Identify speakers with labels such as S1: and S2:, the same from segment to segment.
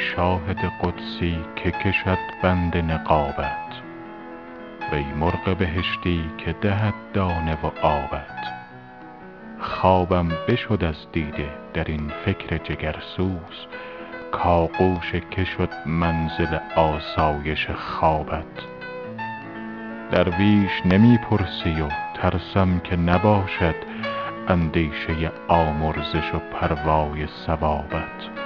S1: شاهد قدسی که کشد بند نقابت. وی مرغ بهشتی که دهد دانه و آبت. خوابم بشد از دیده در این فکر جگرسوز. کآغوش که شد منزل آسایش خوابت. درویش نمی پرسی و ترسم که نباشد اندیشه آمرزش و پروای ثوابت.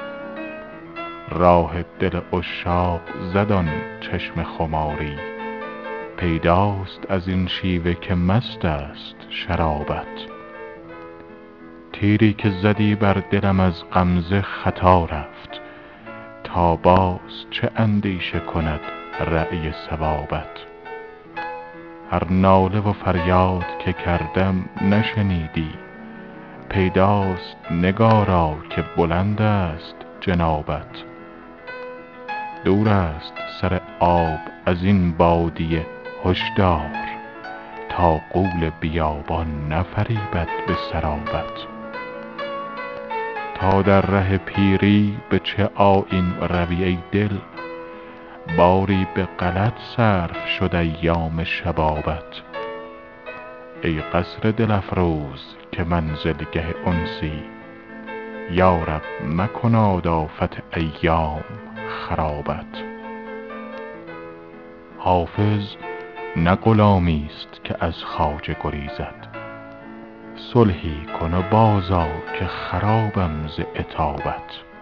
S1: راه دل عشاق زد آن چشم خماری. پیداست از این شیوه که مست است شرابت. تیری که زدی بر دلم از غمزه خطا رفت. تا باز چه اندیشه کند رای صوابت هر ناله و فریاد که کردم نشنیدی. پیداست نگارا که بلند است جنابت. دور است سر آب از این بادیه هشدار تا غول بیابان نفریبد به سرابت. تا در ره پیری به چه آیین روی ای دل باری به غلط صرف شد ایام شبابت. ای قصر دل افروز که منزلگه انسی یا رب مکناد آفت ایام. خرابت. حافظ نه غلامی ست که از خواجه گریزد. صلحی کن و باز آ که خرابم ز عتابت.